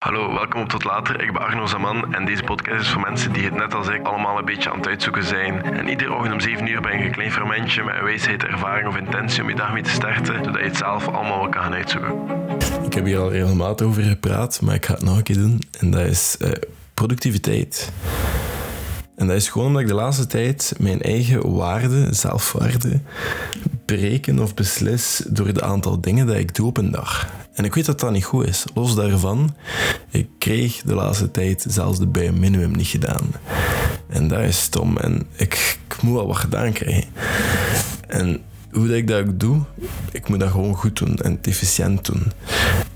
Hallo, welkom op Tot Later. Ik ben Arno Zaman en deze podcast is voor mensen die het net als ik allemaal een beetje aan het uitzoeken zijn. En iedere ochtend om 7 uur ben je een klein fermentje met een wijsheid, ervaring of intentie om je dag mee te starten, zodat je het zelf allemaal wel kan gaan uitzoeken. Ik heb hier al regelmatig over gepraat, maar ik ga het nog een keer doen. En dat is uh, productiviteit. En dat is gewoon omdat ik de laatste tijd mijn eigen waarde, zelfwaarde, bereken of beslis door het aantal dingen dat ik doe op een dag. En ik weet dat dat niet goed is. Los daarvan, ik kreeg de laatste tijd zelfs de bare minimum niet gedaan. En dat is stom. En ik, moet wel wat gedaan krijgen. En hoe dat ik dat ook doe, ik moet dat gewoon goed doen en efficiënt doen.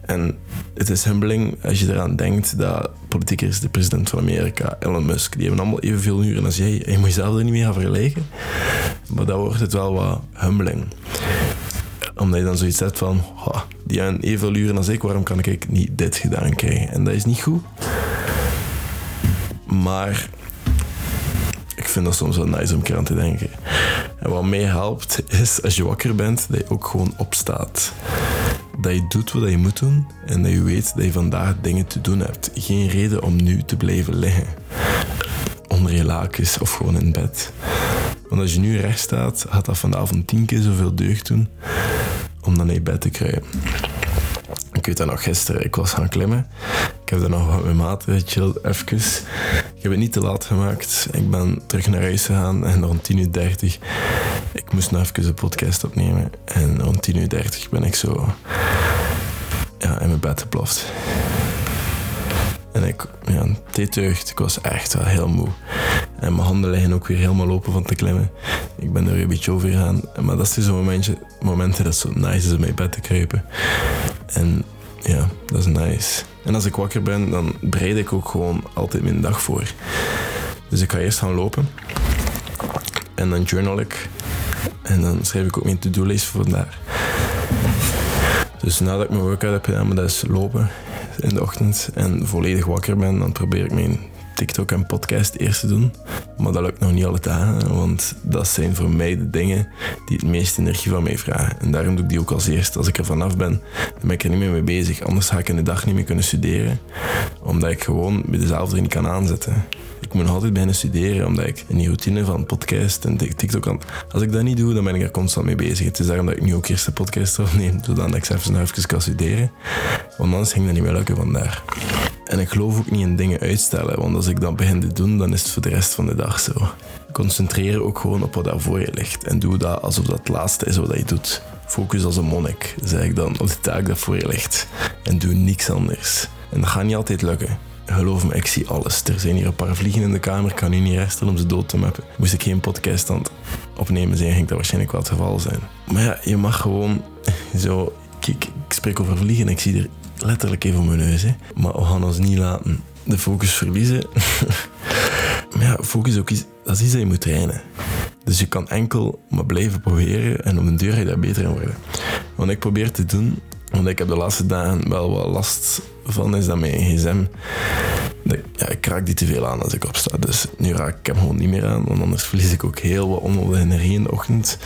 En het is humbling als je eraan denkt dat politiekers, de president van Amerika, Elon Musk, die hebben allemaal evenveel uren als jij. En je moet jezelf er niet mee gaan vergelijken. Maar dan wordt het wel wat humbling. Omdat je dan zoiets hebt van, die hebben evenveel uren als ik, waarom kan ik niet dit gedaan krijgen? En dat is niet goed. Maar ik vind dat soms wel nice om keer aan te denken. En wat mij helpt, is als je wakker bent, dat je ook gewoon opstaat. Dat je doet wat je moet doen en dat je weet dat je vandaag dingen te doen hebt. Geen reden om nu te blijven liggen. Onder je lakens of gewoon in bed. Want als je nu recht staat, gaat dat vanavond tien keer zoveel deugd doen om dan je bed te kruipen. Ik weet dat nog gisteren, ik was gaan klimmen. Ik heb dan nog met maten gechilled, even. Ik heb het niet te laat gemaakt. Ik ben terug naar huis gegaan en rond 10.30 uur Ik moest nog even een podcast opnemen. En rond 10.30 uur ben ik zo ja, in mijn bed geploft. En ik, ja, het Ik was echt wel heel moe. En mijn handen liggen ook weer helemaal open van te klimmen. Ik ben er een beetje over gegaan. Maar dat is zo'n momentje, momenten dat het zo nice is om mijn bed te kruipen. En ja, dat is nice. En als ik wakker ben, dan bereid ik ook gewoon altijd mijn dag voor. Dus ik ga eerst gaan lopen. En dan journal ik. En dan schrijf ik ook mijn to-do-lijst voor vandaag. Dus nadat ik mijn workout heb gedaan, dat is lopen in de ochtend en volledig wakker ben, dan probeer ik mijn TikTok en podcast eerst te doen. Maar dat lukt nog niet alle dagen, want dat zijn voor mij de dingen die het meeste energie van mij vragen. En daarom doe ik die ook als eerst. Als ik er vanaf ben, dan ben ik er niet meer mee bezig. Anders ga ik in de dag niet meer kunnen studeren, omdat ik gewoon bij dezelfde niet kan aanzetten. Ik moet nog altijd beginnen studeren, omdat ik in die routine van podcast en TikTok kan. Als ik dat niet doe, dan ben ik er constant mee bezig. Het is daarom dat ik nu ook eerst de podcast opneem, zodat ik zelfs nog even kan studeren. Want anders ging dat niet meer lukken vandaar. En ik geloof ook niet in dingen uitstellen, want als ik dat begin te doen, dan is het voor de rest van de dag zo. Concentreer ook gewoon op wat daar voor je ligt en doe dat alsof dat het laatste is wat je doet. Focus als een monnik, zeg ik dan, op de taak dat voor je ligt. En doe niks anders. En dat gaat niet altijd lukken. Geloof me, ik zie alles. Er zijn hier een paar vliegen in de kamer. Ik kan nu niet resten om ze dood te mappen. Moest ik geen podcast aan het opnemen zijn, ging dat waarschijnlijk wel het geval zijn. Maar ja, je mag gewoon zo... Kijk, ik spreek over vliegen en ik zie er letterlijk even mijn neus. Hè. Maar we gaan ons niet laten de focus verliezen. maar ja, focus ook is, dat is iets dat je moet trainen. Dus je kan enkel maar blijven proberen en op een deur ga je daar beter in worden. Wat ik probeer te doen, want ik heb de laatste dagen wel wat last van, is dat mijn gsm... Ja, ik raak die te veel aan als ik opsta. Dus nu raak ik hem gewoon niet meer aan. Want anders verlies ik ook heel wat onnodige energie in de ochtend.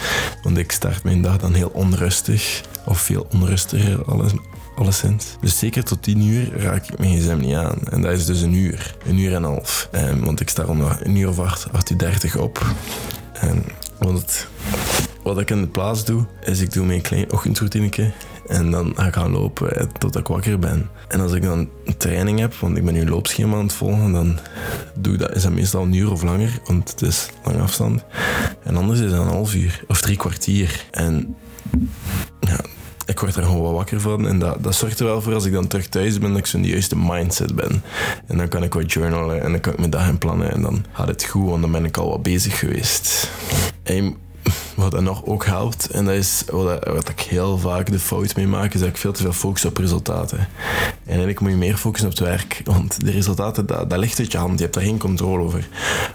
Want ik start mijn dag dan heel onrustig. Of veel onrustiger alles, alleszins. Dus zeker tot 10 uur raak ik mijn gsm niet aan. En dat is dus een uur, een uur en een half. Um, want ik sta om een uur of acht, 8 uur 30 op. En want wat ik in de plaats doe, is ik doe mijn klein ochtendroutine en dan ga ik gaan lopen eh, tot ik wakker ben. En als ik dan training heb, want ik ben nu een loopschema aan het volgen, dan doe ik dat, is dat meestal een uur of langer, want het is lang afstand. En anders is dat een half uur of drie kwartier. En ja, ik word er gewoon wat wakker van. En dat, dat zorgt er wel voor als ik dan terug thuis ben, dat ik zo in de juiste mindset ben. En dan kan ik wat journalen en dan kan ik mijn dag in plannen. En dan gaat het goed, want dan ben ik al wat bezig geweest. En wat dat nog ook helpt, en dat is wat, ik heel vaak de fout mee maak, is dat ik veel te veel focus op resultaten. En eigenlijk moet je meer focussen op het werk, want de resultaten, dat ligt uit je hand, je hebt daar geen controle over.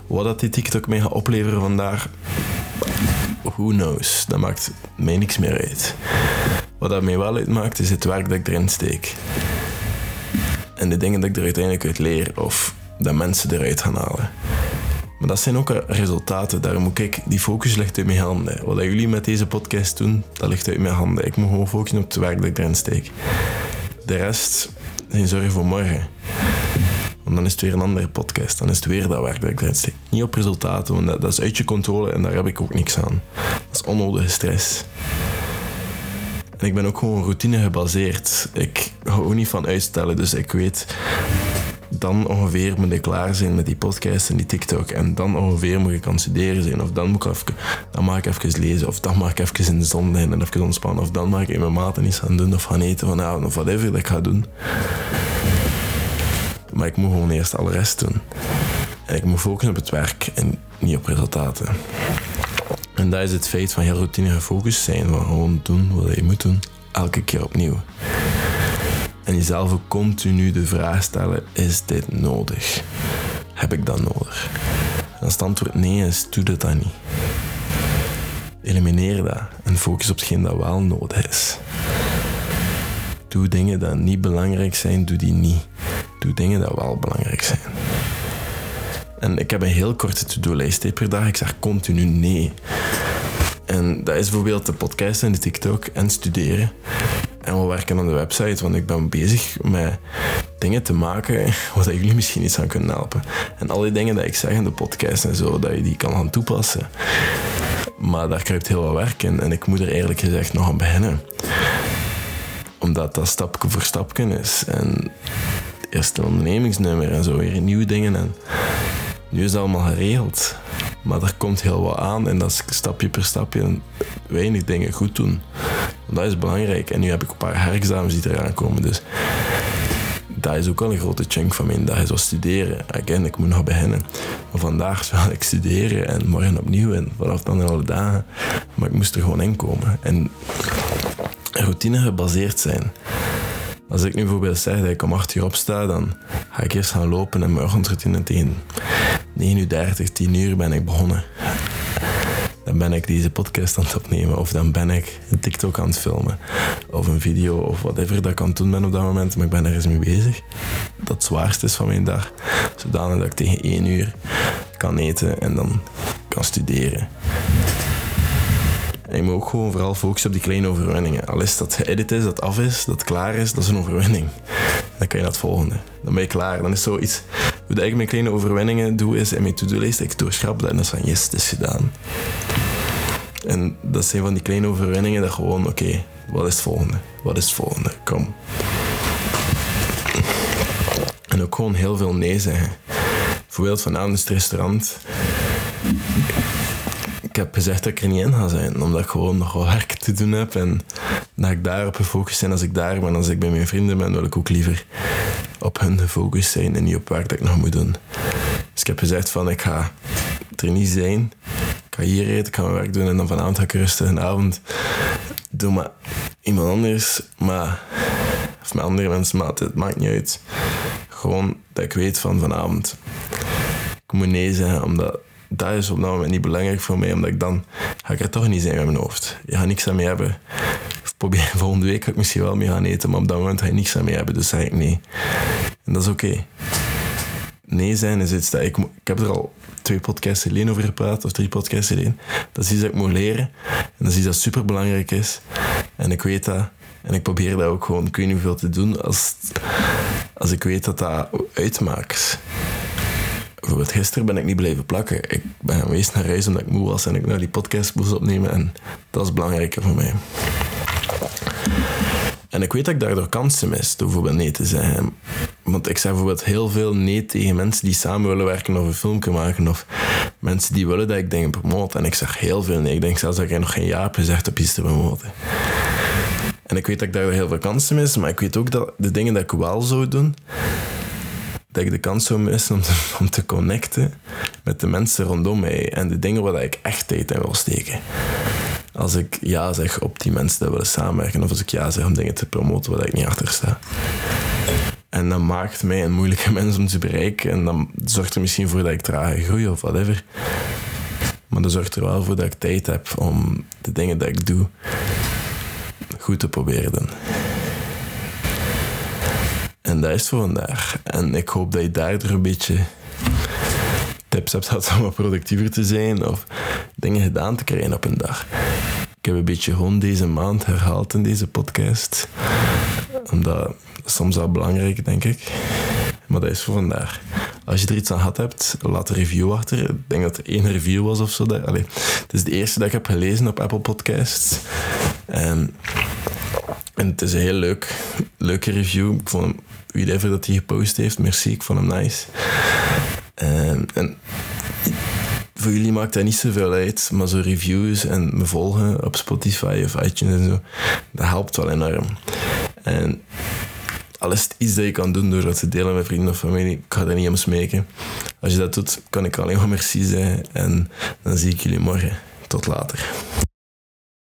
Wat dat die TikTok mee gaat opleveren vandaag, who knows, dat maakt mij niks meer uit. Wat dat mij wel uitmaakt, is het werk dat ik erin steek. En de dingen dat ik er uiteindelijk uit leer, of dat mensen eruit gaan halen. Maar dat zijn ook resultaten. Daarom moet ik, die focus ligt uit mijn handen. Wat jullie met deze podcast doen, dat ligt uit mijn handen. Ik moet gewoon focussen op het werk dat ik erin steek. De rest zijn zorgen voor morgen. Want dan is het weer een andere podcast. Dan is het weer dat werk dat ik erin steek. Niet op resultaten, want dat, dat is uit je controle en daar heb ik ook niks aan. Dat is onnodige stress. Ik ben ook gewoon routine gebaseerd. Ik hou ook niet van uitstellen, dus ik weet dan ongeveer moet ik klaar zijn met die podcast en die TikTok. En dan ongeveer moet ik aan studeren zijn. Of dan, moet ik even, dan mag ik even lezen. Of dan mag ik even in de zon liggen en even ontspannen. Of dan mag ik mijn maten iets gaan doen of gaan eten vanavond. Of whatever dat ik ga doen. Maar ik moet gewoon eerst alle rest doen. En ik moet focussen op het werk en niet op resultaten. En dat is het feit van heel routine gefocust zijn. Van gewoon doen wat je moet doen. Elke keer opnieuw. En jezelf continu de vraag stellen: is dit nodig? Heb ik dat nodig? En als het antwoord nee is, doe dat dan niet. Elimineer dat en focus op hetgeen dat wel nodig is. Doe dingen die niet belangrijk zijn, doe die niet. Doe dingen die wel belangrijk zijn. En ik heb een heel korte to-do-lijst per dag. Ik zeg continu nee. En dat is bijvoorbeeld de podcast en de TikTok en studeren. En we werken aan de website, want ik ben bezig met dingen te maken waar jullie misschien iets aan kunnen helpen. En al die dingen die ik zeg in de podcast en zo, dat je die kan gaan toepassen. Maar daar kruipt heel wat werk in en ik moet er eerlijk gezegd nog aan beginnen. Omdat dat stapje voor stapje is. En eerst een ondernemingsnummer en zo, weer nieuwe dingen. En nu is het allemaal geregeld. Maar er komt heel wat aan en dat is stapje per stapje weinig dingen goed doen. Dat is belangrijk. En nu heb ik een paar herexamens die eraan komen. Dus dat is ook al een grote chunk van mijn dag. Is studeren. Again, ik moet nog beginnen. Maar vandaag zal ik studeren en morgen opnieuw. En vanaf dan alle dagen. Maar ik moest er gewoon in komen. En routine gebaseerd zijn. Als ik nu bijvoorbeeld zeg dat ik om 8 uur opsta, dan ga ik eerst gaan lopen en mijn ochtendroutine tegen 9 uur 30, 10 uur ben ik begonnen dan ben ik deze podcast aan het opnemen. Of dan ben ik een TikTok aan het filmen. Of een video of whatever dat ik aan het doen ben op dat moment. Maar ik ben ergens mee bezig. Dat het zwaarste is van mijn dag. Zodanig dat ik tegen één uur kan eten en dan kan studeren. En moet ook gewoon vooral focussen op die kleine overwinningen. Al is dat geëdit is, dat af is, dat klaar is, dat is een overwinning. Dan kan je naar het volgende. Dan ben je klaar. Dan is zoiets... Hoe ik mijn kleine overwinningen doe, is in mijn to-do-lijst, ik doorschrap dat en dat is van yes, het is gedaan. En dat zijn van die kleine overwinningen dat gewoon, oké, wat is het volgende? Wat is het volgende? Kom. En ook gewoon heel veel nee zeggen. Bijvoorbeeld vanavond in het restaurant. Ik heb gezegd dat ik er niet in ga zijn, omdat ik gewoon nog wat werk te doen heb. En dat ik daarop gefocust ben als ik daar ben. Als ik bij mijn vrienden ben, wil ik ook liever op hun gefocust zijn en niet op werk dat ik nog moet doen. Dus ik heb gezegd van, ik ga er niet zijn ik ga hier eten, ik ga mijn werk doen en dan vanavond ga ik rusten. En avond doe maar iemand anders, maar, of met andere mensen, maar het maakt niet uit. Gewoon dat ik weet van vanavond. Ik moet nee zeggen, omdat dat is op dat moment niet belangrijk voor mij, omdat ik dan ga ik er toch niet zijn met mijn hoofd. Je gaat niks aan mee hebben. Probeer, volgende week ga ik misschien wel mee gaan eten, maar op dat moment ga je niks aan mee hebben, dus zeg ik nee. En dat is oké. Nee zijn is iets dat ik... Ik heb er al twee podcasts alleen over gepraat, of drie podcasts alleen. Dat is iets dat ik moet leren. En dat is iets dat super belangrijk is. En ik weet dat. En ik probeer dat ook gewoon, ik weet niet hoeveel te doen als, als ik weet dat dat uitmaakt. Bijvoorbeeld gisteren ben ik niet blijven plakken. Ik ben geweest naar huis omdat ik moe was en ik naar die podcast moest opnemen. En dat is belangrijker voor mij. En ik weet dat ik daardoor kansen mis, door bijvoorbeeld nee te zeggen. Want ik zeg bijvoorbeeld heel veel nee tegen mensen die samen willen werken of een filmpje maken. Of mensen die willen dat ik dingen promote. En ik zeg heel veel nee. Ik denk zelfs dat ik nog geen jaar heb gezegd op iets te promoten. En ik weet dat ik daar heel veel kansen mis. Maar ik weet ook dat de dingen dat ik wel zou doen, dat ik de kans zou missen om te, om te connecten met de mensen rondom mij. En de dingen waar ik echt tijd in wil steken als ik ja zeg op die mensen die willen samenwerken. Of als ik ja zeg om dingen te promoten waar ik niet achter sta. En dat maakt mij een moeilijke mens om te bereiken. En dan zorgt er misschien voor dat ik trager groei of whatever. Maar dat zorgt er wel voor dat ik tijd heb om de dingen die ik doe goed te proberen doen. En dat is voor vandaag. En ik hoop dat je daardoor een beetje tips hebt om wat productiever te zijn of dingen gedaan te krijgen op een dag. Ik heb een beetje gewoon deze maand herhaald in deze podcast. Omdat soms wel belangrijk, denk ik. maar dat is voor vandaag. Als je er iets aan gehad hebt, laat een review achter. Ik denk dat er één review was of zo. Allee, het is de eerste dat ik heb gelezen op Apple Podcasts. En, en het is een heel leuk, leuke review. Ik vond hem, dat hij gepost heeft, merci, ik vond hem nice. En voor jullie maakt dat niet zoveel uit, maar zo reviews en me volgen op Spotify of iTunes en zo, dat helpt wel enorm. En alles iets dat je kan doen door dat te delen met vrienden of familie, ik ga dat niet om smeken. Als je dat doet, kan ik alleen maar merci zeggen en dan zie ik jullie morgen. Tot later.